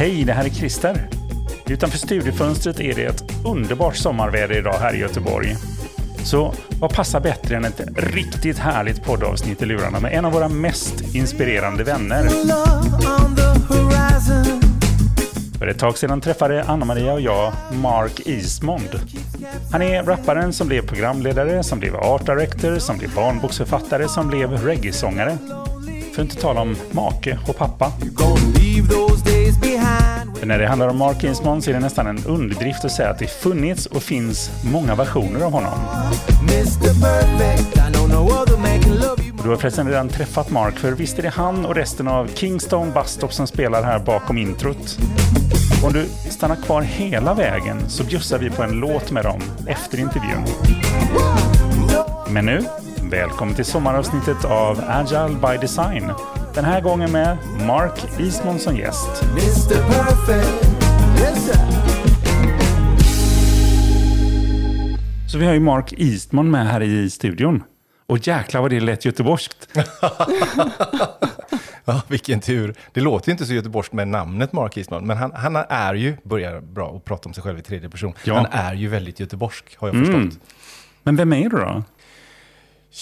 Hej, det här är Christer. Utanför studiefönstret är det ett underbart sommarväder idag här i Göteborg. Så vad passar bättre än ett riktigt härligt poddavsnitt i lurarna med en av våra mest inspirerande vänner? För ett tag sedan träffade Anna-Maria och jag Mark Eastmond. Han är rapparen som blev programledare, som blev art director, som blev barnboksförfattare, som blev reggae-sångare. För att inte tala om make och pappa. För när det handlar om Mark Eastmond så är det nästan en underdrift att säga att det funnits och finns många versioner av honom. Och du har förresten redan träffat Mark, för visst är det han och resten av Kingston Bustop som spelar här bakom introt. Om du stannar kvar hela vägen så bjussar vi på en låt med dem efter intervjun. Men nu, välkommen till sommaravsnittet av Agile by Design. Den här gången med Mark Eastmond som gäst. Så vi har ju Mark Eastmond med här i studion. Och jäklar vad det lät göteborgskt. ja, vilken tur. Det låter ju inte så göteborgskt med namnet Mark Eastman, men han, han är ju, börjar bra att prata om sig själv i tredje person, ja. han är ju väldigt göteborgsk, har jag förstått. Mm. Men vem är du då?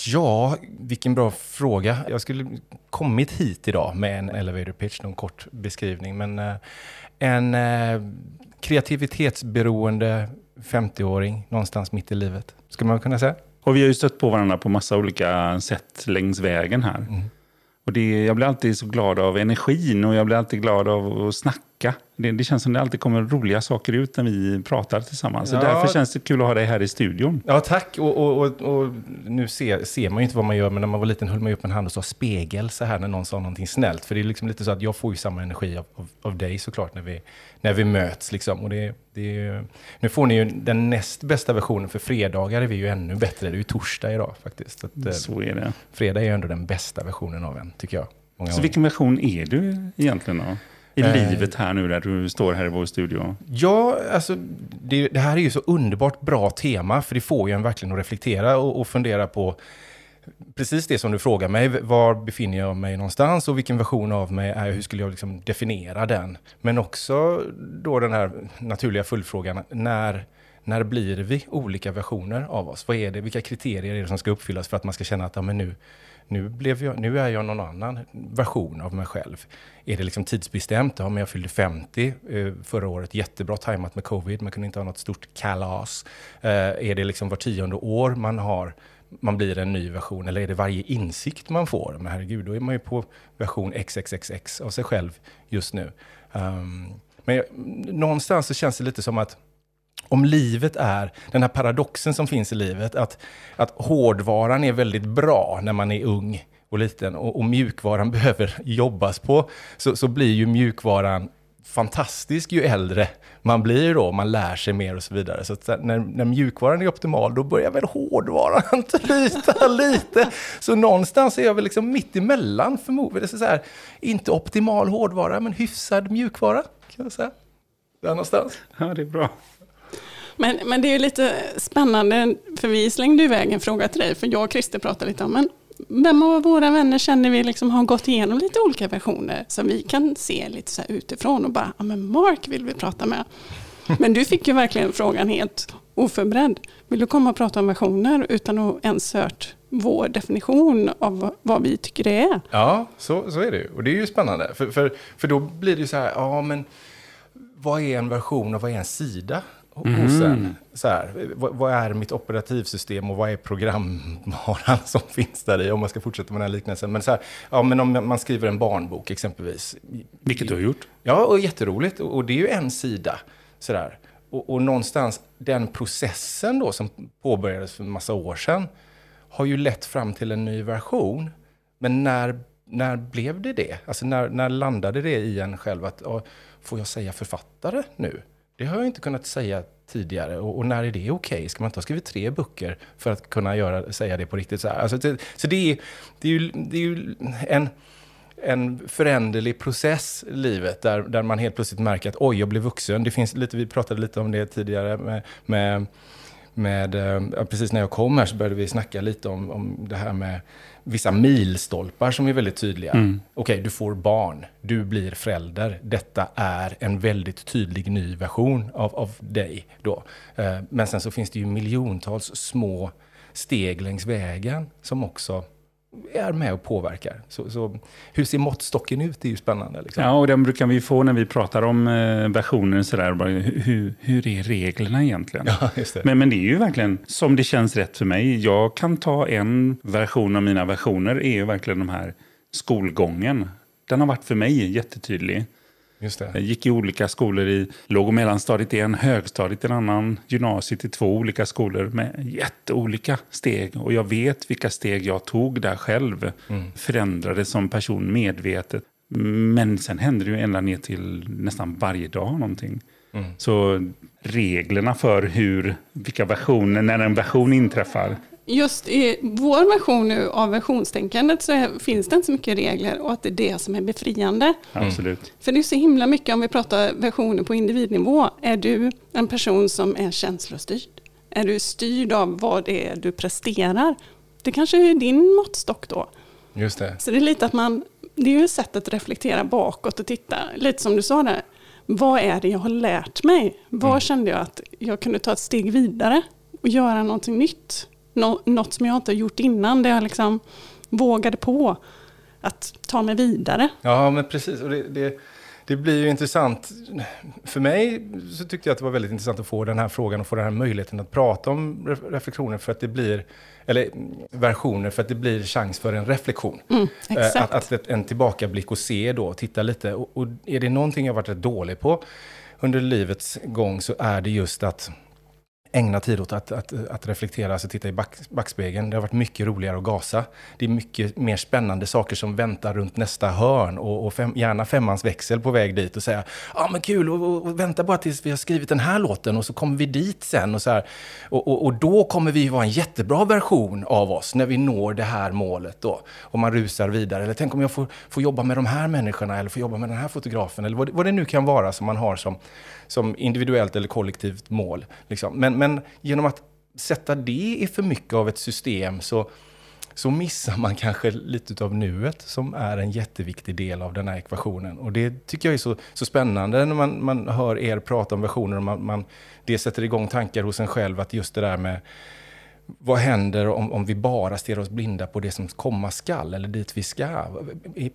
Ja, vilken bra fråga. Jag skulle kommit hit idag med en elevator pitch, någon kort beskrivning, men eh, en eh, kreativitetsberoende 50-åring någonstans mitt i livet, skulle man kunna säga. Och vi har ju stött på varandra på massa olika sätt längs vägen här. Mm. Och det, jag blir alltid så glad av energin och jag blir alltid glad av att snacka. Det, det känns som det alltid kommer roliga saker ut när vi pratar tillsammans. Ja. Så därför känns det kul att ha dig här i studion. Ja, tack. Och, och, och, och, nu ser, ser man ju inte vad man gör, men när man var liten höll man upp en hand och sa spegel så här när någon sa någonting snällt. För det är liksom lite så att jag får ju samma energi av, av, av dig såklart när vi, när vi möts. Liksom. Och det, det, nu får ni ju den näst bästa versionen, för fredagar är vi ju ännu bättre. Det är ju torsdag idag faktiskt. Att, eh, så är det. Fredag är ju ändå den bästa versionen av en, tycker jag. Många så vilken version är du egentligen då? I eh, livet här nu där du står här i vår studio? Ja, alltså det, det, här är ju så underbart bra tema, för det får ju en verkligen att reflektera och, och fundera på precis det som du frågar mig, var befinner jag mig någonstans och vilken version av mig är hur skulle jag liksom definiera den? Men också då den här naturliga följdfrågan, när, när blir vi olika versioner av oss? Vad är det, vilka kriterier är det som ska uppfyllas för att man ska känna att ja, men nu, nu, blev jag, nu är jag någon annan version av mig själv. Är det liksom tidsbestämt? Ja, men jag fyllde 50 eh, förra året. Jättebra tajmat med covid. Man kunde inte ha något stort kalas. Eh, är det liksom var tionde år man har man blir en ny version, eller är det varje insikt man får? Men herregud, då är man ju på version XXXX av sig själv just nu. Um, men jag, någonstans så känns det lite som att om livet är den här paradoxen som finns i livet, att, att hårdvaran är väldigt bra när man är ung och liten och, och mjukvaran behöver jobbas på, så, så blir ju mjukvaran fantastisk ju äldre man blir då, man lär sig mer och så vidare. Så när, när mjukvaran är optimal, då börjar väl hårdvaran tryta lite. Så någonstans är jag väl liksom mitt emellan förmodligen. Så här, inte optimal hårdvara, men hyfsad mjukvara, kan jag säga. Där någonstans. Ja, det är bra. Men, men det är lite spännande, för vi slängde iväg en fråga till dig, för jag och Christer pratade lite om, men vem av våra vänner känner vi liksom har gått igenom lite olika versioner som vi kan se lite så utifrån och bara, ja men Mark vill vi prata med. Men du fick ju verkligen frågan helt oförberedd. Vill du komma och prata om versioner utan att ens hört vår definition av vad vi tycker det är? Ja, så, så är det ju. Och det är ju spännande. För, för, för då blir det ju så här, ja men vad är en version och vad är en sida? Mm. hos en. Så här, vad, vad, är mitt operativsystem och vad är programvaran som finns där i? Om man ska fortsätta med den här liknelsen. Men, så här, ja, men om man skriver en barnbok exempelvis. Vilket du har gjort. Ja, och jätteroligt. Och, och det är ju en sida. Så där. Och, och någonstans den processen då som påbörjades för en massa år sedan har ju lett fram till en ny version. Men när, när blev det det? Alltså när, när landade det i en själv att, får jag säga författare nu? Det har jag inte kunnat säga tidigare. Och, och när är det okej? Okay? Ska man inte ha skrivit tre böcker för att kunna göra, säga det på riktigt? Så, alltså, det, så det, är, det, är ju, det är ju en, en föränderlig process i livet där, där man helt plötsligt märker att oj, jag blev vuxen. Det finns lite, vi pratade lite om det tidigare med, med med eh, precis när jag kom här så började vi snacka lite om, om det här med vissa milstolpar som är väldigt tydliga. Mm. Okej, okay, du får barn, du blir förälder. Detta är en väldigt tydlig ny version av, av dig då. Eh, men sen så finns det ju miljontals små steg längs vägen som också är med och påverkar. Så, så, hur ser måttstocken ut? Det är ju spännande. Liksom. Ja, och den brukar vi få när vi pratar om eh, versioner. Sådär, bara, hur, hur är reglerna egentligen? Ja, det. Men, men det är ju verkligen som det känns rätt för mig. Jag kan ta en version av mina versioner, är ju verkligen de här skolgången. Den har varit för mig jättetydlig. Just det. Jag gick i olika skolor i låg och mellanstadiet i en, högstadiet i en annan, gymnasiet i två olika skolor med jätteolika steg. Och jag vet vilka steg jag tog där själv. Mm. Förändrades som person medvetet. Men sen händer det ju ända ner till nästan varje dag någonting. Mm. Så reglerna för hur, vilka versioner, när en version inträffar, just i vår version nu av versionstänkandet så är, finns det inte så mycket regler och att det är det som är befriande. Mm. Absolut. För det är så himla mycket om vi pratar versioner på individnivå. Är du en person som är känslostyrd? Är du styrd av vad det är du presterar? Det kanske är din måttstock då. Just det. Så det är lite att man, det är ju ett sätt att reflektera bakåt och titta, lite som du sa där. Vad är det jag har lärt mig? Var mm. kände jag att jag kunde ta ett steg vidare och göra någonting nytt? Något som jag inte har gjort innan, där jag liksom vågade på att ta mig vidare. Ja, men precis. Och det, det, det, blir ju intressant. För mig så tyckte jag att det var väldigt intressant att få den här frågan och få den här möjligheten att prata om reflektioner för att det blir, eller versioner för att det blir chans för en reflektion. Mm, eh, att, att en tillbakablick och se då, titta lite. Och, och är det någonting jag varit rätt dålig på under livets gång så är det just att ägna tid åt att, att, att reflektera, alltså titta i back, backspegeln. Det har varit mycket roligare att gasa. Det är mycket mer spännande saker som väntar runt nästa hörn och, och fem, gärna femmans växel på väg dit och säga ja ah, men kul och, och, och, vänta bara tills vi har skrivit den här låten och så kommer vi dit sen och så här. Och, och, och då kommer vi vara en jättebra version av oss när vi når det här målet då. Och man rusar vidare. Eller tänk om jag får, får jobba med de här människorna eller får jobba med den här fotografen eller vad, vad det nu kan vara som man har som som individuellt eller kollektivt mål. Liksom. Men, men genom att sätta det i för mycket av ett system så, så missar man kanske lite av nuet som är en jätteviktig del av den här ekvationen. Och det tycker jag är så, så spännande när man, man hör er prata om versioner och man, man, det sätter igång tankar hos en själv att just det där med vad händer om, om vi bara stirrar oss blinda på det som komma skall eller dit vi ska?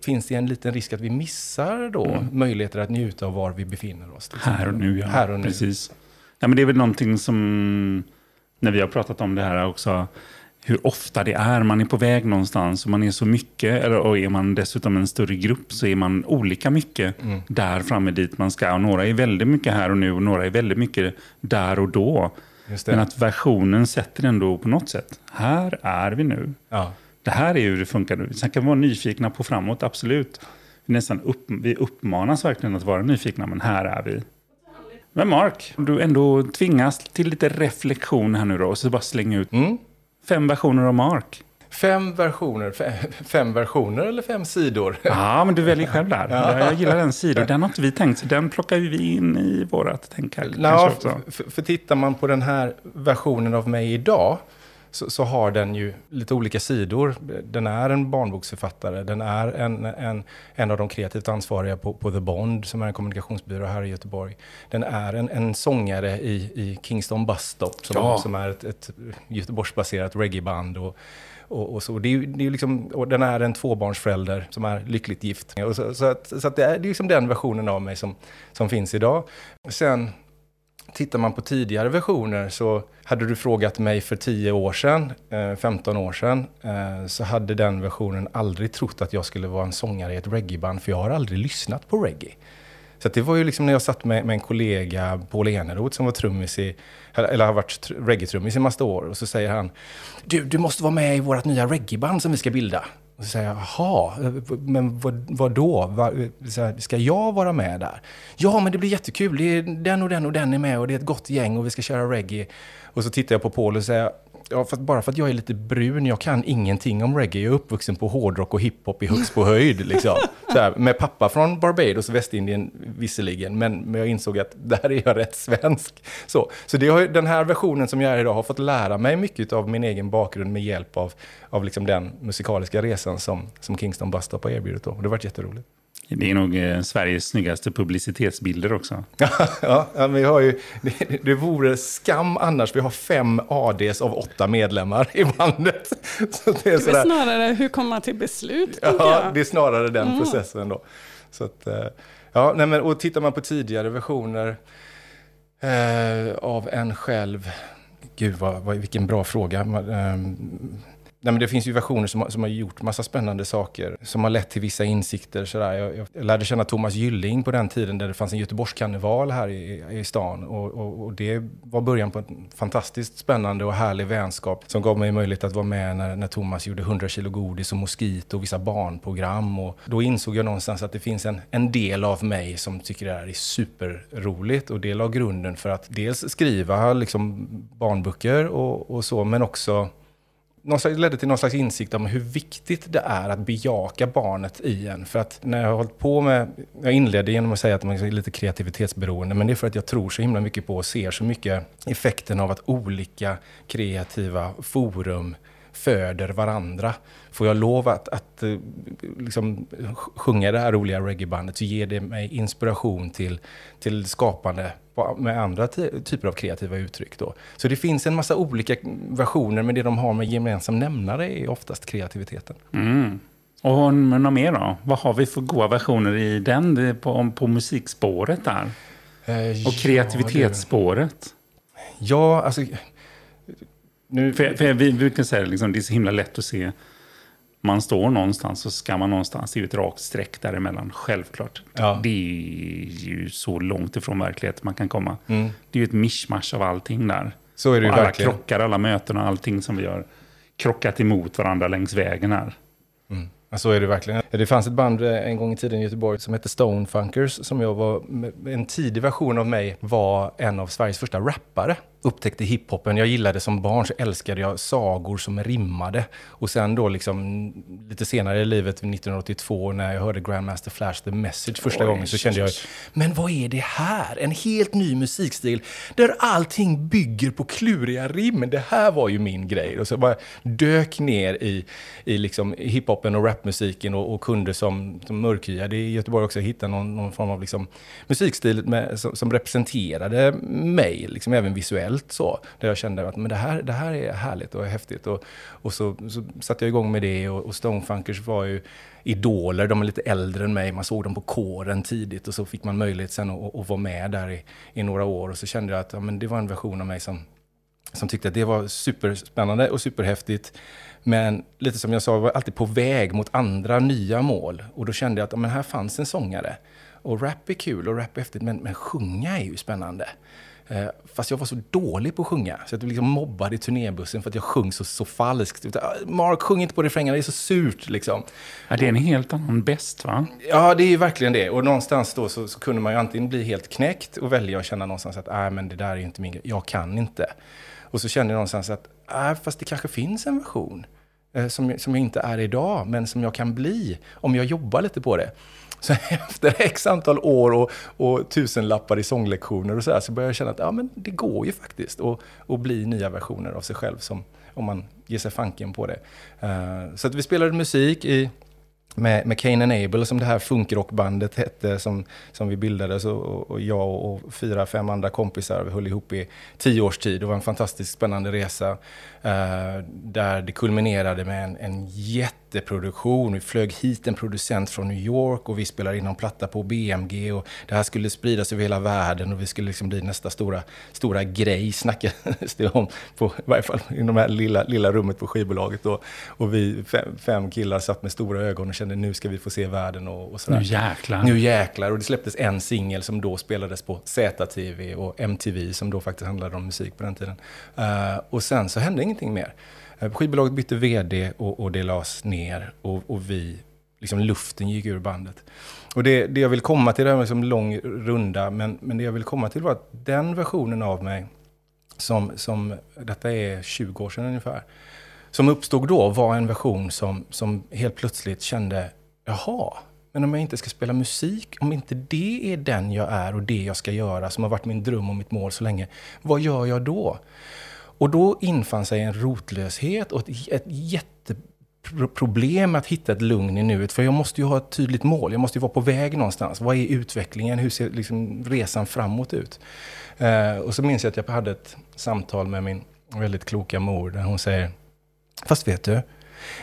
Finns det en liten risk att vi missar då mm. möjligheter att njuta av var vi befinner oss? Här och nu, ja. Här och nu. Precis. Ja, men det är väl någonting som, när vi har pratat om det här också, hur ofta det är. Man är på väg någonstans och man är så mycket, eller, och är man dessutom en större grupp så är man olika mycket mm. där framme dit man ska. Och några är väldigt mycket här och nu och några är väldigt mycket där och då. Men att versionen sätter ändå på något sätt, här är vi nu. Ja. Det här är hur det funkar nu. Sen kan vi vara nyfikna på framåt, absolut. Vi, nästan upp, vi uppmanas verkligen att vara nyfikna, men här är vi. Men Mark, du ändå tvingas till lite reflektion här nu då, och så bara slänga ut mm. fem versioner av Mark. Fem versioner, fem, versioner eller fem sidor? Ja, men du väljer själv där. Ja. Jag gillar den sidan. Den har inte vi tänkt, så den plockar vi in i vårat tänk här. Ja, för, för tittar man på den här versionen av mig idag, så, så, har den ju lite olika sidor. Den är en barnboksförfattare, den är en, en, en av de kreativt ansvariga på, på The Bond, som är en kommunikationsbyrå här i Göteborg. Den är en, en sångare i, i Kingston Bus Stop, som, ja. som är ett, ett Göteborgsbaserat reggaeband. Och, och, och, så. Det är, det är liksom, och den är en tvåbarnsförälder som är lyckligt gift. Och så, så, att, så att det är, liksom den versionen av mig som, som finns idag. Sen tittar man på tidigare versioner så hade du frågat mig för 10 år sedan, eh, 15 år sedan, eh, så hade den versionen aldrig trott att jag skulle vara en sångare i ett reggaeband, för jag har aldrig lyssnat på reggae. Så det var ju liksom när jag satt med, med en kollega, Paul Eneroth, som var trummis i, eller har varit reggae-trummis i massa år. Och så säger han, du, du måste vara med i vårt nya reggaeband som vi ska bilda. Och så säger jag, jaha, men vad, vad då? Ska jag vara med där? Ja, men det blir jättekul. Det är den och den och den är med och det är ett gott gäng och vi ska köra reggae. Och så tittar jag på Paul och säger, ja, fast bara för att jag är lite brun, jag kan ingenting om reggae. Jag är uppvuxen på hårdrock och hiphop i högst på höjd. Liksom. Så här, med pappa från Barbados, Västindien visserligen, men, men jag insåg att där är jag rätt svensk. Så, så det har, den här versionen som jag är idag har fått lära mig mycket av min egen bakgrund med hjälp av, av liksom den musikaliska resan som, som Kingston Bus Stop har erbjudit. Då. Det har varit jätteroligt. Det är nog eh, Sveriges snyggaste publicitetsbilder också. ja, ja, vi har ju, det, det vore skam annars. Vi har fem ADs av åtta medlemmar i bandet. Så det är, det är snarare hur komma till beslut. Ja, det är snarare den mm. processen då. Så att, eh, ja, nej, men, och tittar man på tidigare versioner eh, av en själv, gud vad, vad, vilken bra fråga. Eh, Nej, men det finns ju versioner som, som har gjort massa spännande saker, som har lett till vissa insikter. Sådär. Jag, jag lärde känna Thomas Gylling på den tiden där det fanns en Göteborgskarneval här i, i stan. Och, och, och, det var början på en fantastiskt spännande och härlig vänskap som gav mig möjlighet att vara med när, när Thomas gjorde 100 kilo godis och moskit och vissa barnprogram. Och då insåg jag någonstans att det finns en, en del av mig som tycker det här är superroligt och det la grunden för att dels skriva liksom barnböcker och, och så, men också det ledde till någon slags insikt om hur viktigt det är att bejaka barnet i en. För att när jag har hållit på med, jag inledde genom att säga att man är lite kreativitetsberoende, men det är för att jag tror så himla mycket på och ser så mycket effekten av att olika kreativa forum föder varandra. Får jag lov att, att eh, liksom, sjunga det här roliga reggaebandet så ger det mig inspiration till, till skapande med andra typer av kreativa uttryck. Då. Så det finns en massa olika versioner, men det de har med gemensam nämnare är oftast kreativiteten. Mm. Och något mer då? Vad har vi för goda versioner i den, på, på musikspåret där? Eh, och kreativitetsspåret? Ja, alltså nu, för, för vi brukar säga liksom, det är så himla lätt att se. Man står någonstans så ska man någonstans. Det är ett rakt streck däremellan, självklart. Ja. Det är ju så långt ifrån verkligheten man kan komma. Mm. Det är ju ett mischmasch av allting där. Så är det ju alla verkligen. krockar, alla möten och allting som vi har krockat emot varandra längs vägen här. Mm. Så är det verkligen. Det fanns ett band eh, en gång i tiden i Göteborg som hette Stone Funkers som jag var, en tidig version av mig var en av Sveriges första rappare upptäckte hiphopen. Jag gillade som barn så älskade jag sagor som rimmade. Och sen då liksom lite senare i livet, 1982, när jag hörde Grandmaster Flash The Message första Oj, gången, så kände jag, men vad är det här? En helt ny musikstil där allting bygger på kluriga rim. Det här var ju min grej. Och så bara dök ner i, i liksom hiphopen och rapmusiken och, och kunde som, som mörkhyade i Göteborg också hitta någon, någon form av liksom musikstil med, som, som representerade mig, liksom även visuellt så. Där jag kände att men det, här, det här är härligt och häftigt. Och, och så, så satte jag igång med det och, och Stonefunkers var ju idoler, de är lite äldre än mig, man såg dem på kåren tidigt och så fick man möjlighet sen att, att vara med där i, i, några år. Och så kände jag att ja, men det var en version av mig som, som tyckte att det var superspännande och superhäftigt. Men lite som jag sa, var alltid på väg mot andra nya mål. Och då kände jag att men här fanns en sångare. Och rap är kul och rap är häftigt, men, men sjunga är ju spännande. Eh, fast jag var så dålig på att sjunga, så jag blev liksom mobbad i turnébussen för att jag sjöng så, så falskt. Ah, Mark, sjung inte på refrängerna, det är så surt liksom. Ja, det är en helt annan bäst va? Ja, det är ju verkligen det. Och någonstans då så, så, kunde man ju antingen bli helt knäckt och välja att känna någonstans att, nej men det där är inte min grej, jag kan inte. Och så kände jag någonstans att, nej fast det kanske finns en version. Eh, som, som jag inte är idag, men som jag kan bli om jag jobbar lite på det. Så efter x antal år och, och tusenlappar i sånglektioner och så här, så började jag känna att ja, men det går ju faktiskt att, att bli nya versioner av sig själv som, om man ger sig fanken på det. Uh, så att vi spelade musik i med, med Cain and Abel som det här funkrockbandet hette som, som vi bildade. Så, och, och jag och fyra, fem andra kompisar vi höll ihop i tio års tid. Det var en fantastiskt spännande resa där det kulminerade med en, en jätte jätteproduktion. Vi flög hit en producent från New York och vi spelade in en platta på BMG och det här skulle spridas över hela världen och vi skulle liksom bli nästa stora, stora grej, snackades det om, på, i varje fall i det här lilla, lilla rummet på skivbolaget. Och, och vi fem, fem, killar satt med stora ögon och kände nu ska vi få se världen och, och sådär. Nu jäklar. Nu jäklar. Och det släpptes en singel som då spelades på ZTV och MTV som då faktiskt handlade om musik på den tiden. Uh, och sen så hände ingenting mer. Eh, skivbolaget bytte vd och, och det lades ner och, och, vi, liksom luften gick ur bandet. Och det, det jag vill komma till, det här med liksom lång runda, men, men det jag vill komma till var att den versionen av mig som, som, detta är 20 år sedan ungefär, som uppstod då var en version som, som helt plötsligt kände, jaha, men om jag inte ska spela musik, om inte det är den jag är och det jag ska göra, som har varit min dröm och mitt mål så länge, vad gör jag då? Och då infann sig en rotlöshet och ett, ett jätteproblem att hitta ett lugn i nuet. För jag måste ju ha ett tydligt mål, jag måste ju vara på väg någonstans. Vad är utvecklingen? Hur ser liksom resan framåt ut? Uh, och så minns jag att jag hade ett samtal med min väldigt kloka mor, där hon säger, fast vet du,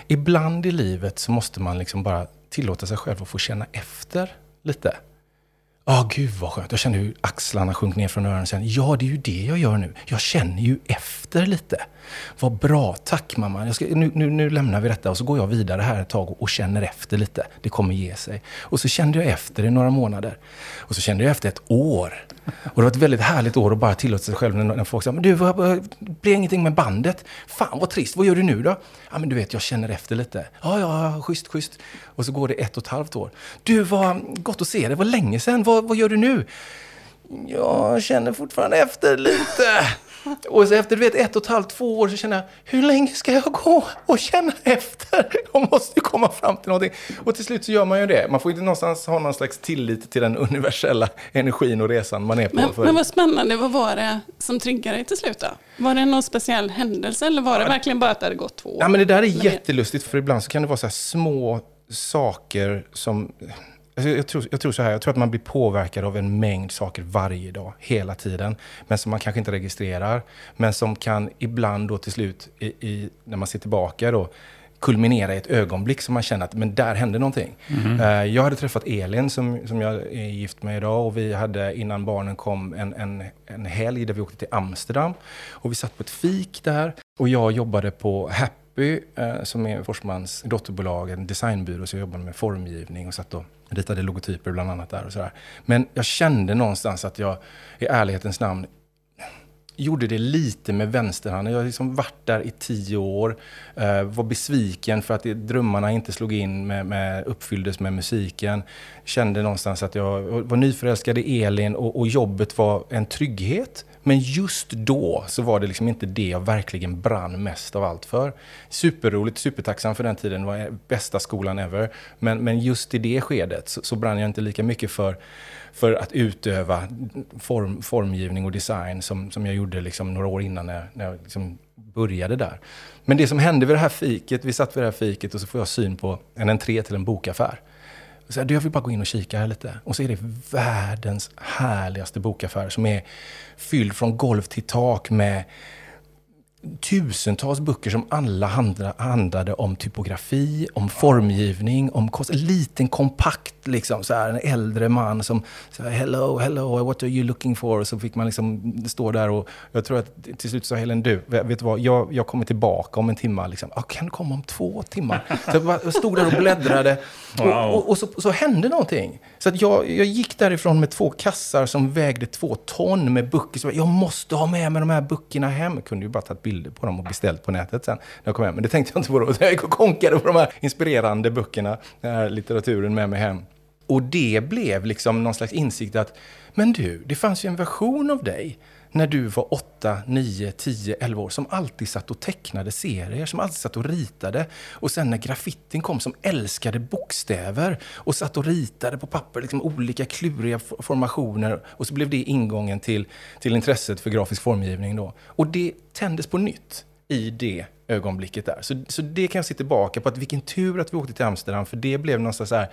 ibland i livet så måste man liksom bara tillåta sig själv att få känna efter lite. Ja, oh, gud vad skönt. Jag känner hur axlarna sjönk ner från öronen. Sen, ja, det är ju det jag gör nu. Jag känner ju efter lite. Vad bra. Tack mamma. Ska, nu, nu, nu, lämnar vi detta och så går jag vidare här ett tag och, och, känner efter lite. Det kommer ge sig. Och så kände jag efter i några månader. Och så kände jag efter ett år. Och det var ett väldigt härligt år att bara tillåta sig själv när, när folk sa, men du, det blir ingenting med bandet. Fan vad trist. Vad gör du nu då? Ja, men du vet, jag känner efter lite. Ja, ja, schysst, schysst. Och så går det ett och ett halvt år. Du, vad gott att se dig. Det var länge sedan. Vad, vad gör du nu? Jag känner fortfarande efter lite. Och så efter du vet, ett och ett halvt, två år så känner jag, hur länge ska jag gå och känna efter? Jag måste komma fram till någonting. Och till slut så gör man ju det. Man får inte någonstans ha någon slags tillit till den universella energin och resan man är på. Men, men vad spännande, vad var det som triggade dig till slut då? Var det någon speciell händelse eller var det verkligen bara att det hade gått två år? Ja, men det där är jättelustigt, för ibland så kan det vara så här små saker som Alltså, jag, tror, jag tror så här, jag tror att man blir påverkad av en mängd saker varje dag, hela tiden. Men som man kanske inte registrerar. Men som kan ibland då till slut, i, i, när man ser tillbaka då, kulminera i ett ögonblick som man känner att men där hände någonting. Mm. jag hade träffat Elin som, som jag är gift med idag och vi hade innan barnen kom en, en, en helg där vi åkte till Amsterdam. Och vi satt på ett fik där och jag jobbade på Happy eh, som är Forsmans dotterbolag, en designbyrå, så jag jobbade med formgivning och satt och ritade logotyper bland annat där och sådär. Men jag kände någonstans att jag i ärlighetens namn gjorde det lite med vänsterhanden. Jag har liksom varit där i tio år. Eh, var besviken för att det, drömmarna inte slog in, med, med, uppfylldes med musiken. Kände någonstans att jag var nyförälskad i Elin och, och jobbet var en trygghet. Men just då så var det liksom inte det jag verkligen brann mest av allt för. Superroligt, supertacksam för den tiden, det var bästa skolan ever. Men, men just i det skedet så, så brann jag inte lika mycket för, för att utöva form, formgivning och design som, som jag gjorde liksom några år innan när, när jag liksom började där. Men det som hände vid det här fiket, vi satt vid det här fiket och så får jag syn på en entré till en bokaffär. Så här, jag vill bara gå in och kika här lite. Och så är det världens härligaste bokaffär som är fylld från golv till tak med tusentals böcker som alla handlade om typografi, om formgivning, om kost. En liten kompakt, liksom, så här, en äldre man som sa hello, hello, what are you looking for? Och så fick man liksom stå där och jag tror att till slut sa Helen, du, vet du vad, jag, jag kommer tillbaka om en timme. Liksom. Ah, kan du komma om två timmar? Så jag, bara, jag stod där och bläddrade wow. och, och, och, så, så hände någonting. Så att jag, jag gick därifrån med två kassar som vägde två ton med böcker. Så jag måste ha med mig de här böckerna hem. Jag kunde ju bara tagit bilder på dem och beställt på nätet sen när jag kom hem. Men det tänkte jag inte på då. Jag gick och konkade på de här inspirerande böckerna, den här litteraturen med mig hem. Och det blev liksom någon slags insikt att, men du, det fanns ju en version av dig när du var 8, 9, 10, 11 år som alltid satt och tecknade serier, som alltid satt och ritade. Och sen när graffitin kom som älskade bokstäver och satt och ritade på papper, liksom olika kluriga formationer. Och så blev det ingången till, till intresset för grafisk formgivning då. Och det tändes på nytt i det ögonblicket där. Så, så det kan jag se tillbaka på, att vilken tur att vi åkte till Amsterdam, för det blev någonstans så här,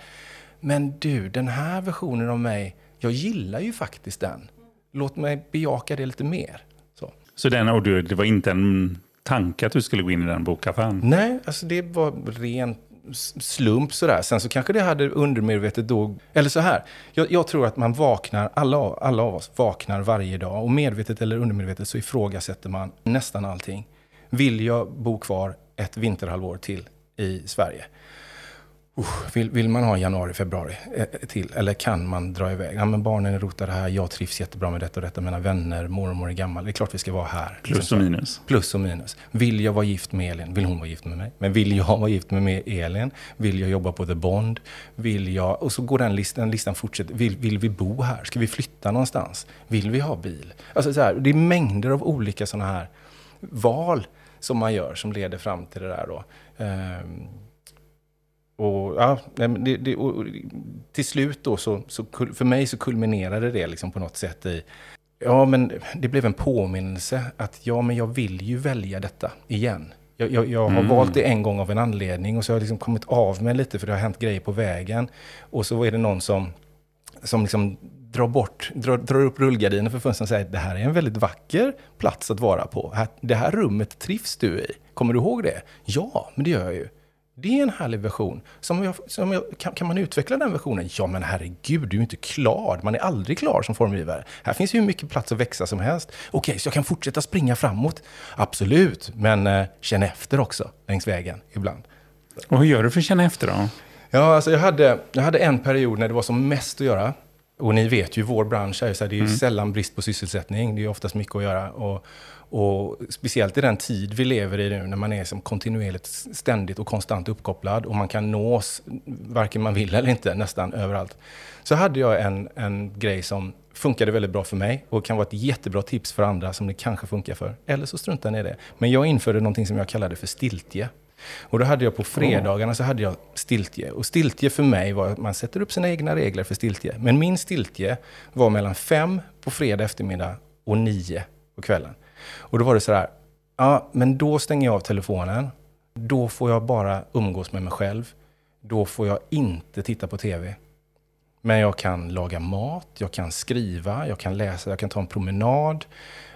men du, den här versionen av mig, jag gillar ju faktiskt den låt mig bejaka det lite mer. Så, så den, och du, det var inte en tanke att du skulle gå in i den bokaffären? Nej, alltså det var ren slump sådär. Sen så kanske det hade undermedvetet då, eller så här. Jag, jag, tror att man vaknar, alla, alla av oss vaknar varje dag och medvetet eller undermedvetet så ifrågasätter man nästan allting. Vill jag bo kvar ett vinterhalvår till i Sverige? Usch, vill, vill man ha januari, februari eh, till? Eller kan man dra iväg? Ja, men barnen är rotade här, jag trivs jättebra med detta och detta, mina vänner, mormor är gammal. Det är klart vi ska vara här. Plus Liksom och så. minus. Plus och minus. Vill jag vara gift med Elin? Vill hon vara gift med mig? Men vill jag vara gift med mig, Elin? Vill jag jobba på The Bond? Vill jag... Och så går den listan, listan fortsätter. Vill, vill vi bo här? Ska vi flytta någonstans? Vill vi ha bil? Alltså så här, det är mängder av olika sådana här val som man gör som leder fram till det där då. Ehm, och, ja, det, det, och, till slut då så, så för mig så kulminerade det liksom på något sätt i Ja, men det blev en påminnelse att ja, men jag vill ju välja detta igen. Jag, jag, jag har Mm. valt det en gång av en anledning och så har jag liksom kommit av mig lite för det har hänt grejer på vägen. Och så är det någon som, som liksom drar, bort, drar, drar upp rullgardinen för fönstret och säger att det här är en väldigt vacker plats att vara på. Det här rummet trivs du i. Kommer du ihåg det? Ja, men det gör jag ju. Det är en härlig version. Som jag, som jag, kan, kan man utveckla den versionen? Ja, men herregud, du är ju inte klar. Man är aldrig klar som formgivare. Här finns ju hur mycket plats att växa som helst. Okej, så jag kan fortsätta springa framåt? Absolut, men eh, känn efter också längs vägen ibland. Och hur gör du för att känna efter då? Ja, alltså jag hade, jag hade en period när det var som mest att göra. Och ni vet ju, vår bransch är så här, det är ju sällan brist på sysselsättning. Det är oftast mycket att göra. Och, och speciellt i den tid vi lever i nu, när man är som kontinuerligt, ständigt och konstant uppkopplad. Och man kan nås, varken man vill eller inte, nästan överallt. Så hade jag en, en grej som funkade väldigt bra för mig och kan vara ett jättebra tips för andra som det kanske funkar för. Eller så struntar ni i det. Men jag införde någonting som jag kallade för stiltje. Och då hade jag på fredagarna så hade jag stiltje. Och stiltje för mig var att man sätter upp sina egna regler för stiltje. Men min stiltje var mellan fem på fredag eftermiddag och nio på kvällen. Och då var det så här, ja men då stänger jag av telefonen. Då får jag bara umgås med mig själv. Då får jag inte titta på tv. Men jag kan laga mat, jag kan skriva, jag kan läsa, jag kan ta en promenad,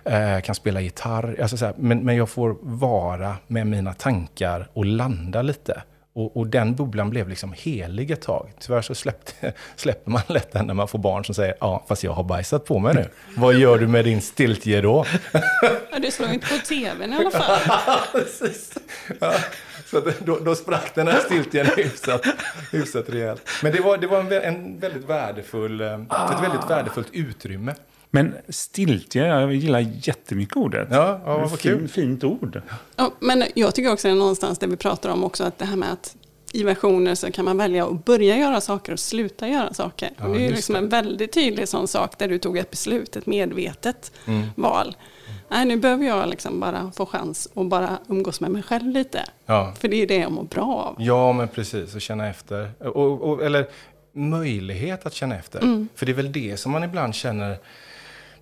eh, kan spela gitarr. Alltså så här, men, men jag får vara med mina tankar och landa lite. Och, och den bubblan blev liksom helig ett tag. Tyvärr så släppte, släpper man lätt den när man får barn som säger ja, fast jag har bajsat på mig nu. Vad gör du med din stiltje då? Ja, du slår inte på tvn i alla fall. Ja, så då, då sprack den här stiltjen hyfsat, hyfsat rejält. Men det var, det var en, en väldigt värdefull, eh, ett väldigt värdefullt utrymme. Men stiltje, jag gillar jättemycket ordet. Ja, ja Det vad fin, kul. Fint ord. Ja, men jag tycker också det är någonstans där vi pratar om också att det här med att i versioner så kan man välja att börja göra saker och sluta göra saker. Ja, det är liksom det. en väldigt tydlig sån sak där du tog ett beslut, ett medvetet Mm. val. Nej, nu behöver jag liksom bara få chans att bara umgås med mig själv lite. Ja. För det är det jag mår bra av. ja, men precis. Och känna efter. Och, och, eller möjlighet att känna efter. För det är väl det som man ibland känner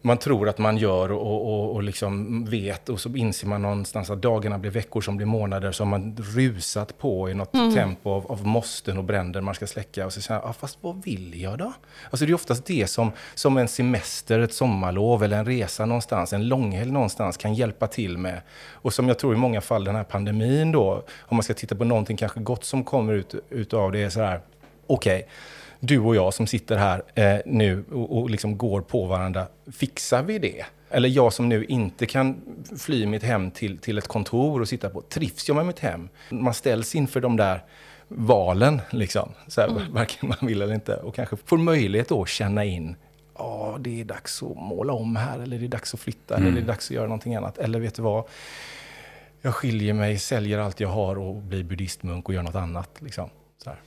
man tror att man gör och, och, och liksom vet och så inser man någonstans att dagarna blir veckor som blir månader har man rusat på i något tempo av, av måsten och bränder man ska släcka och så känner jag, ah, fast vad vill jag då? Alltså det är oftast det som, som en semester, ett sommarlov eller en resa någonstans, en långhelg någonstans kan hjälpa till med. Och som jag tror i många fall den här pandemin då, om man ska titta på någonting kanske gott som kommer ut utav det är så här, okej, du och jag som sitter här eh, nu och, och liksom går på varandra, fixar vi det? Eller jag som nu inte kan fly mitt hem till, till ett kontor och sitta på, trivs jag med mitt hem? Man ställs inför de där valen, liksom, så här, varken man vill eller inte, och kanske får möjlighet då att känna in, ja, det är dags att måla om här, eller det är dags att flytta, eller det är dags att göra någonting annat, eller vet du vad? Jag skiljer mig, säljer allt jag har och blir buddhistmunk och gör något annat. Liksom. Så här.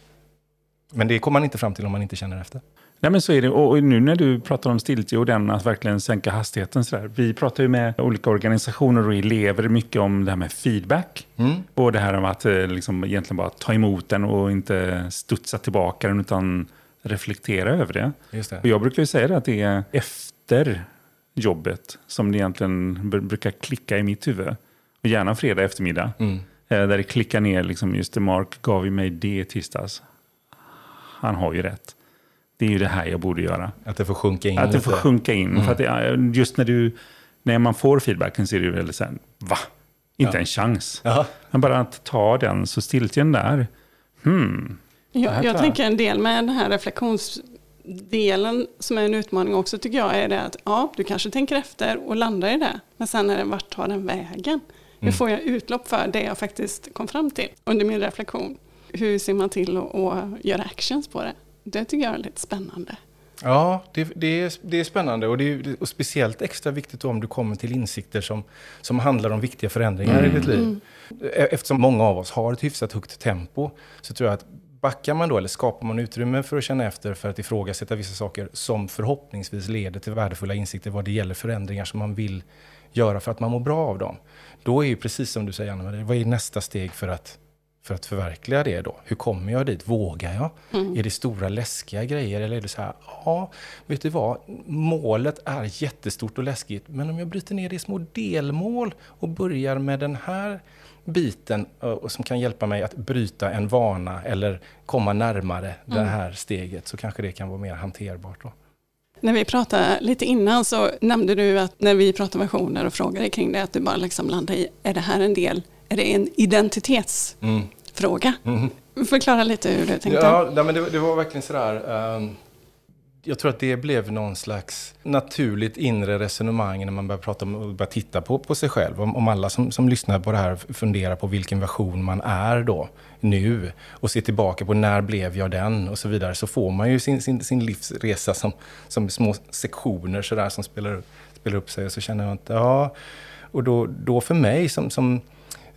Men det kommer man inte fram till om man inte känner efter. Nej men så är det. Och nu när du pratar om stiltje och den att verkligen sänka hastigheten så där. Vi pratar ju med olika organisationer och elever mycket om det här med feedback. Mm. Och det här om att eh, liksom egentligen bara ta emot den och inte studsa tillbaka den utan reflektera över det. Just det. Och jag brukar ju säga det att det är efter jobbet som det egentligen br- brukar klicka i mitt huvud. Och gärna fredag eftermiddag. Mm. Eh, Där det klickar ner, liksom, just det, Mark gav ju mig det i tisdags. Han har ju rätt. Det är ju det här jag borde göra. Att det får sjunka in Att det lite. får sjunka in. För att det, just när, du, när man får feedbacken så är det ju väldigt så här, va? Inte Ja. en chans. Ja. Men bara att ta den, så stiltjen där. Hmm. Jag, jag tänker en del med den här reflektionsdelen som är en utmaning också tycker jag är det att ja, du kanske tänker efter och landar i det. Men sen är det vart tar den vägen? Hur får jag utlopp för det jag faktiskt kom fram till under min reflektion? Hur ser man till att göra actions på det? Det tycker jag är lite spännande. Ja, det, det, är, det är spännande och det är och speciellt extra viktigt om du kommer till insikter som, som handlar om viktiga förändringar Mm. i ditt liv. Mm. E- Eftersom många av oss har ett hyfsat högt tempo så tror jag att backar man då eller skapar man utrymme för att känna efter för att ifrågasätta vissa saker som förhoppningsvis leder till värdefulla insikter vad det gäller förändringar som man vill göra för att man mår bra av dem. Då är ju precis som du säger Anna vad är nästa steg för att, för att förverkliga det då? Hur kommer jag dit? Vågar jag? Mm. Är det stora läskiga grejer eller är det så här, ja, vet du vad, målet är jättestort och läskigt, men om jag bryter ner det i små delmål och börjar med den här biten och som kan hjälpa mig att bryta en vana eller komma närmare det Mm. här steget så kanske det kan vara mer hanterbart då. När vi pratade lite innan så nämnde du att när vi pratar versioner och frågade kring det att du bara liksom landade i, är det här en del, är det en identitetsfråga? Mm. Förklara lite hur du tänkte. Ja, nej, men det, det var verkligen sådär. ehm, jag tror att det blev någon slags naturligt inre resonemang när man börjar prata om och börjar titta på, på sig själv. Om, om alla som, som lyssnar på det här funderar på vilken version man är då, nu. Och ser tillbaka på när blev jag den och så vidare. Så får man ju sin, sin, sin livsresa som, som små sektioner sådär som spelar, spelar upp sig. Och så känner jag att, ja. Och då, då för mig som, som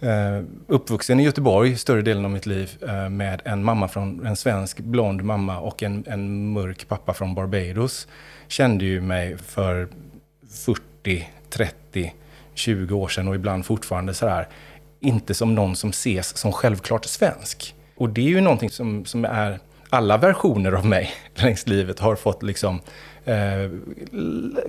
Uh, uppvuxen i Göteborg större delen av mitt liv uh, med en mamma från en svensk blond mamma och en, en mörk pappa från Barbados. Kände ju mig för 40, 30, 20 år sedan och ibland fortfarande sådär. Inte som någon som ses som självklart svensk. Och det är ju någonting som, som är alla versioner av mig längs livet har fått liksom eh,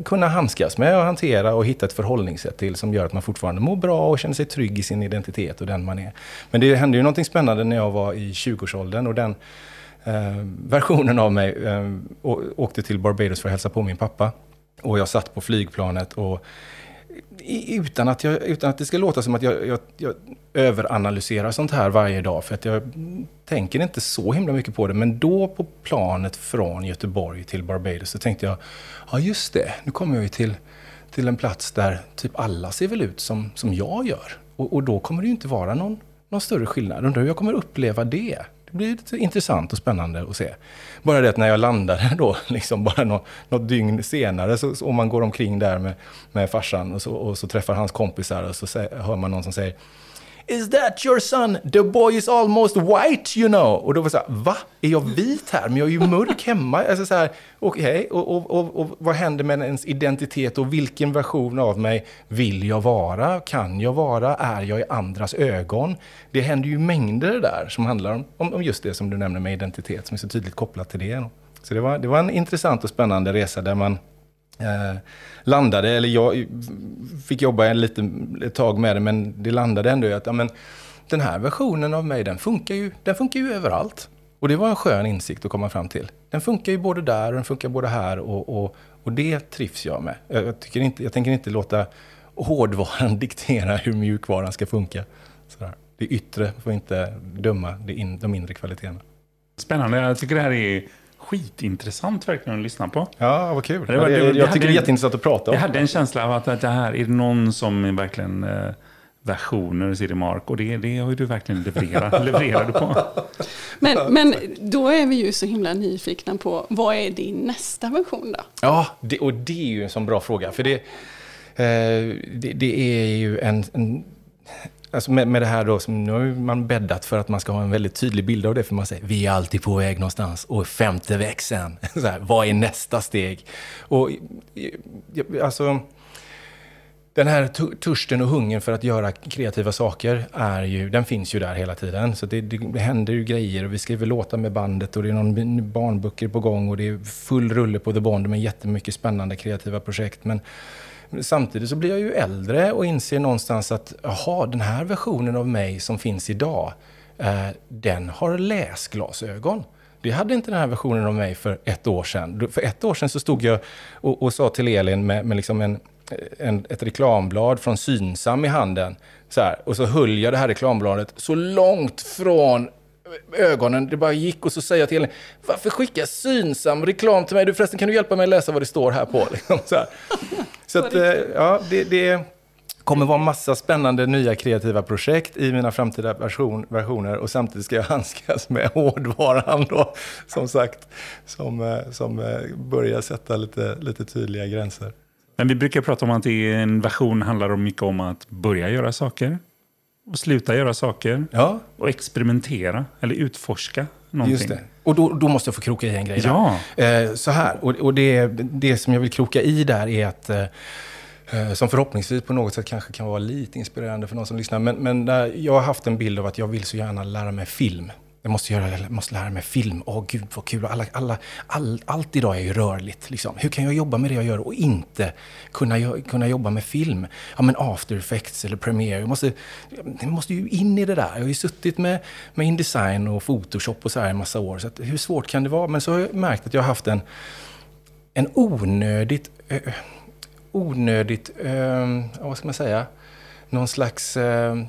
kunna handskas med och hantera och hitta ett förhållningssätt till som gör att man fortfarande mår bra och känner sig trygg i sin identitet och den man är. Men det hände ju någonting spännande när jag var i 20-årsåldern och den eh, versionen av mig eh, åkte till Barbados för att hälsa på min pappa. Och jag satt på flygplanet och utan att, jag, utan att det ska låta som att jag, jag, jag överanalyserar sånt här varje dag, för att jag tänker inte så himla mycket på det. Men då på planet från Göteborg till Barbados så tänkte jag, ja just det, nu kommer jag ju till, till en plats där typ alla ser väl ut som, som jag gör. Och, och då kommer det ju inte vara någon, någon större skillnad. Undrar hur jag kommer uppleva det. Det blir lite intressant och spännande att se. Bara det att när jag landade då, liksom bara något, något dygn senare, så, så, om man går omkring där med, med farsan och så, och så träffar hans kompisar och så hör man någon som säger Is that your son? The boy is almost white, you know. Och då var det så här, va? Är jag vit här? Men jag är ju mörk hemma. Alltså så här, okej, och, och, och, och vad händer med ens identitet och vilken version av mig vill jag vara? Kan jag vara? Är jag i andras ögon? Det händer ju mängder där som handlar om, om, om just det som du nämner med identitet, som är så tydligt kopplat till det. Så det var, det var en intressant och spännande resa där man eh, landade, eller jag fick jobba en liten, ett tag med det, men det landade ändå i att ja, men, den här versionen av mig, den funkar, ju, den funkar ju överallt. Och det var en skön insikt att komma fram till. Den funkar ju både där och den funkar både här och, och, och det trivs jag med. Jag, tycker inte, jag tänker inte låta hårdvaran diktera hur mjukvaran ska funka. Sådär. Det yttre får inte döma det in, de inre kvaliteterna. Spännande. Jag tycker det här är skitintressant verkligen att lyssna på. Ja, vad kul. Det var- det, jag hade- tycker det är jätteintressant att prata om. Jag hade en känsla av att, att det här är någon som verkligen eh, versioner Siri Mark och det, det har ju du verkligen levererat, levererade på. Men, men då är vi ju så himla nyfikna på vad är din nästa version då? Ja, det, och det är ju en sån bra fråga. För det, eh, det, det är ju en... en alltså med, med det här då, som nu har man bäddat för att man ska ha en väldigt tydlig bild av det. För man säger, vi är alltid på väg någonstans. Och femte växeln, så här, vad är nästa steg? Och eh, eh, alltså... Den här törsten och hungern för att göra kreativa saker, är ju, den finns ju där hela tiden. Så det, det, det händer ju grejer och vi skriver låtar med bandet och det är någon barnböcker på gång och det är full rulle på The Bond med jättemycket spännande kreativa projekt. Men samtidigt så blir jag ju äldre och inser någonstans att jaha, den här versionen av mig som finns idag, eh, den har läsglasögon. Det hade inte den här versionen av mig för ett år sedan. För ett år sedan så stod jag och, och sa till Elin med, med liksom en, en, ett reklamblad från Synsam i handen. Så här, och så höll jag det här reklambladet så långt från ögonen det bara gick och så säger jag till Elin, varför skickar Synsam reklam till mig? Du förresten, kan du hjälpa mig att läsa vad det står här på? Liksom, så här. så att, eh, ja, det, det kommer vara massa spännande nya kreativa projekt i mina framtida version, versioner och samtidigt ska jag handskas med hårdvaran då, som sagt, som, eh, som eh, börjar sätta lite, lite tydliga gränser. Men vi brukar prata om att en version handlar mycket om att börja göra saker och sluta göra saker ja. och experimentera eller utforska någonting. Just det. Och då, då måste jag få kroka i en grej ja. Eh, så här, och, och det, det som jag vill kroka i där är att eh, eh, som förhoppningsvis på något sätt kanske kan vara lite inspirerande för någon som lyssnar. Men, men jag har haft en bild av att jag vill så gärna lära mig film. Jag måste, göra, jag måste lära mig film. Åh gud vad kul. Alla, alla, all, allt idag är ju rörligt. Liksom. Hur kan jag jobba med det jag gör och inte kunna, kunna jobba med film? Ja men after effects eller premiere. Jag måste, jag måste ju in i det där. Jag har ju suttit med, med Indesign och Photoshop och så här en massa år. Så att, hur svårt kan det vara? Men så har jag märkt att jag har haft en, en onödigt, ö, onödigt, ö, vad ska man säga? Någon slags ö,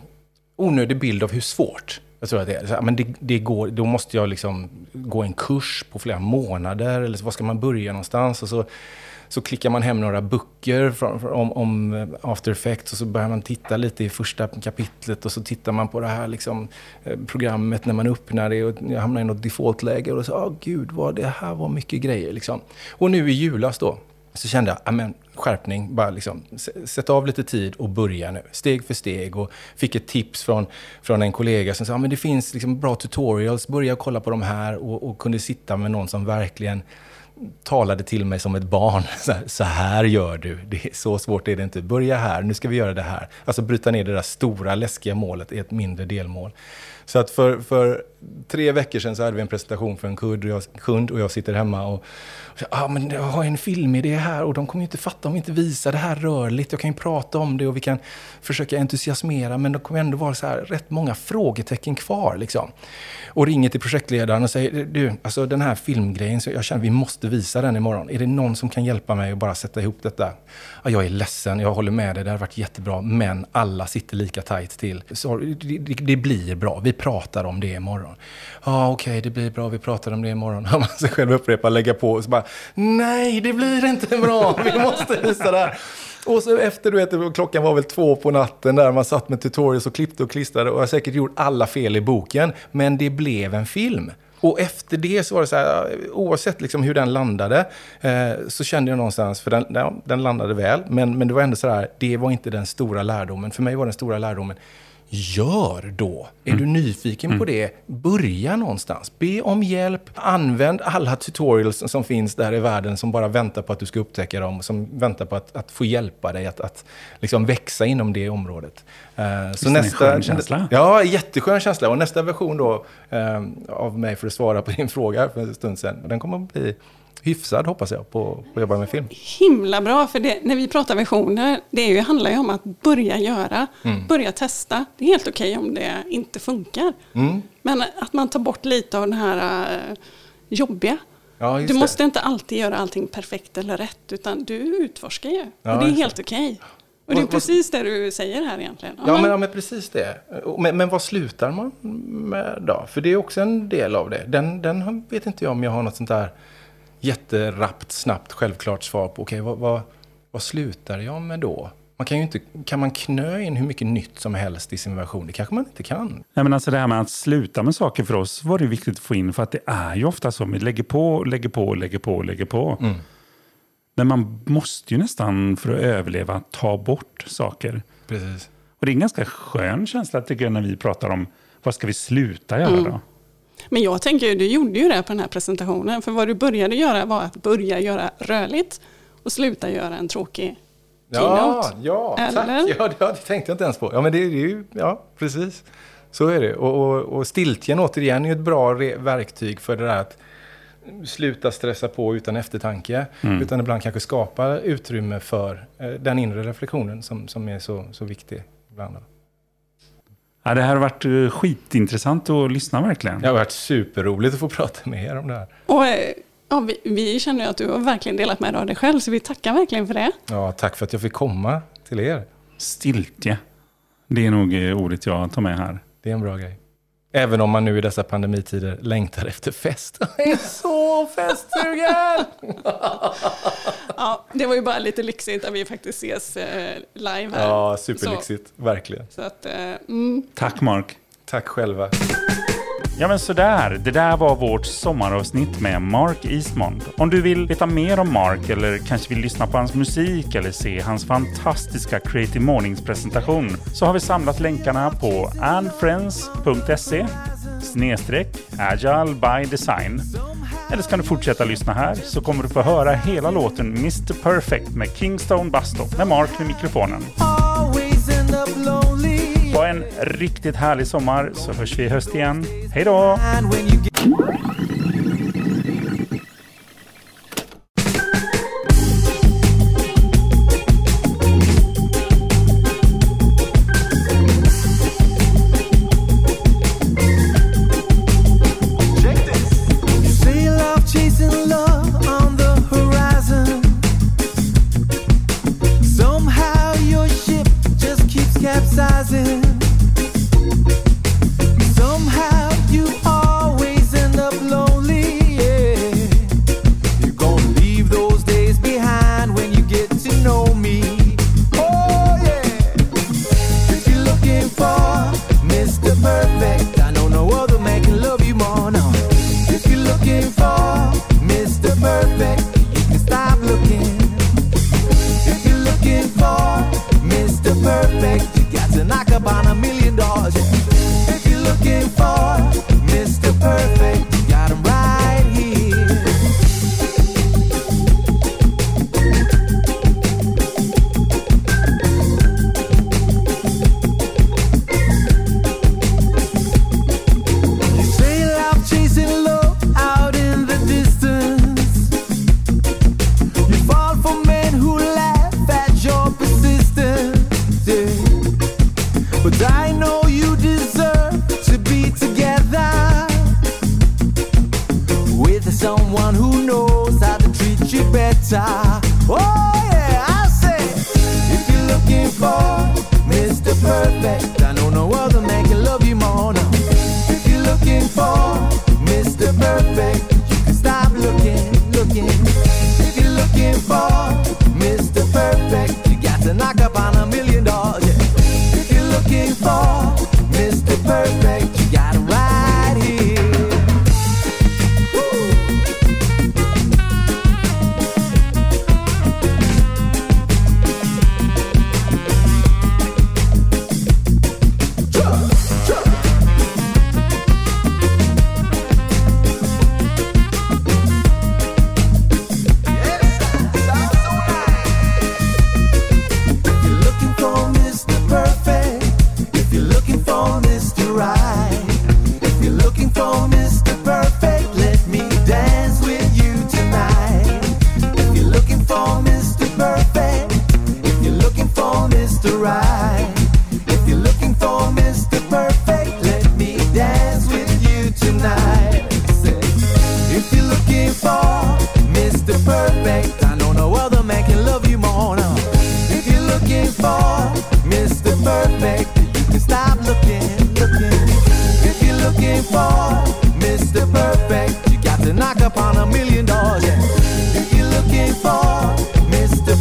onödig bild av hur svårt jag tror att det är. Men det, det, går, då måste jag liksom gå en kurs på flera månader. Eller så, var ska man börja någonstans? Och så, så klickar man hem några böcker om, om eh, After Effects och så börjar man titta lite i första kapitlet och så tittar man på det här liksom, eh, programmet när man öppnar det och jag hamnar i något default-läge och så, åh oh, gud, vad det här var mycket grejer liksom. Och nu i julas då, så kände jag, ah, amen, skärpning, bara liksom, sätt av lite tid och börja nu, steg för steg. Och fick ett tips från, från en kollega som sa, ah, men det finns liksom bra tutorials, börja kolla på de här och, och kunde sitta med någon som verkligen talade till mig som ett barn. Så här, så här, gör du. Det är så svårt är det inte. Börja här, nu ska vi göra det här. Alltså bryta ner det där stora läskiga målet i ett mindre delmål. Så att för, för tre veckor sedan så hade vi en presentation för en kund och jag, kund och jag sitter hemma och ja, ah, men jag har en filmidé här och de kommer ju inte fatta om vi inte visar det här rörligt. Jag kan ju prata om det och vi kan försöka entusiasmera men det kommer ändå vara så här rätt många frågetecken kvar liksom. Och ringer till projektledaren och säger, du, alltså den här filmgrejen, så jag känner vi måste visa den imorgon. Är det någon som kan hjälpa mig att bara sätta ihop detta? Ah, jag är ledsen, jag håller med dig, det har varit jättebra, men alla sitter lika tajt till. Så det, det, det blir bra, vi pratar om det imorgon. Ja, okej, okay, det blir bra, vi pratar om det imorgon. Man sig själv upprepa, lägga på och så bara, nej, det blir inte bra, vi måste visa det här. Och så efter, du vet, klockan var väl två på natten där man satt med tutorials och klippte och klistrade och jag har säkert gjort alla fel i boken. Men det blev en film. Och efter det så var det så här, oavsett liksom hur den landade, eh, så kände jag någonstans, för den, ja, den landade väl, men, men det var ändå så här, det var inte den stora lärdomen. För mig var den stora lärdomen, Gör då! Är mm. du nyfiken mm. på det, börja någonstans. Be om hjälp. Använd alla tutorials som finns där i världen som bara väntar på att du ska upptäcka dem. Som väntar på att, att få hjälpa dig att, att liksom växa inom det området. Uh, så nästa, en skön känsla. Ja, jätteskön känsla. Och nästa version då uh, av mig för att svara på din fråga för en stund sedan, den kommer att bli hyfsad hoppas jag på att jobba med film. Himla bra, för det, när vi pratar visioner, det är ju, handlar ju om att börja göra, mm. börja testa. Det är helt okej okay om det inte funkar. Mm. Men att man tar bort lite av det här uh, jobbiga. Ja, du måste det. inte alltid göra allting perfekt eller rätt, utan du utforskar ju. Ja, och det är helt okej. Okay. Och det är precis det du säger här egentligen. Ja, men, ja, men precis det. Men, men vad slutar man med då? För det är också en del av det. Den, den vet inte jag om jag har något sånt där jätterappt, snabbt, självklart svar på okej, okay, vad, vad, vad slutar jag med då? Man kan ju inte, kan man knö in hur mycket nytt som helst i sin version? Det kanske man inte kan. Nej, men alltså det här med att sluta med saker för oss var det viktigt att få in. För att det är ju ofta så. Vi lägger på, lägger på, lägger på, lägger på. Mm. Men man måste ju nästan för att överleva ta bort saker. Precis. Och det är en ganska skön känsla tycker jag när vi pratar om vad ska vi sluta göra mm. då? Men jag tänker, du gjorde ju det på den här presentationen. För vad du började göra var att börja göra rörligt och sluta göra en tråkig keynote. Ja, ja tack. Ja, det, tänkte jag inte ens på. Ja, men det är ju, ja, precis. Så är det. Och, och, och stiltjen återigen är ju ett bra verktyg för det där att sluta stressa på utan eftertanke. Mm. Utan ibland kanske skapa utrymme för eh, den inre reflektionen som, som är så, så viktig ibland. Ja, det här har varit eh, skitintressant att lyssna verkligen. Det har varit superroligt att få prata med er om det här. Och, eh, ja, vi, vi känner ju att du har verkligen delat med dig av dig själv, så vi tackar verkligen för det. Ja, tack för att jag fick komma till er. Stiltje. Det är nog eh, ordet jag tar med här. Det är en bra grej. Även om man nu i dessa pandemitider längtar efter fest. Det är så feststugan! Ja, det var ju bara lite lyxigt att vi faktiskt ses eh, live här. Ja, superlyxigt. Verkligen. Så att, eh, mm. Tack Mark. Tack själva. Ja men sådär, det där var vårt sommaravsnitt med Mark Eastmond. Om du vill veta mer om Mark eller kanske vill lyssna på hans musik eller se hans fantastiska Creative Mornings presentation så har vi samlat länkarna på andfriends.se snedstreck agile by design. Eller så kan du fortsätta lyssna här så kommer du få höra hela låten Mr Perfect med Kingstone Bus med Mark vid mikrofonen. Ha en riktigt härlig sommar så hörs vi i höst igen. Hej då!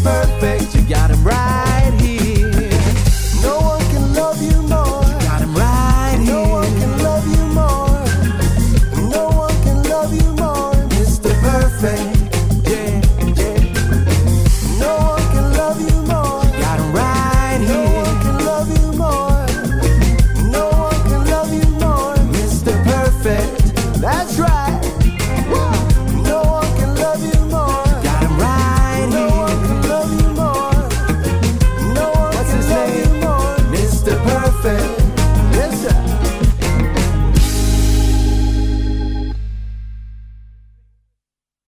Perfect,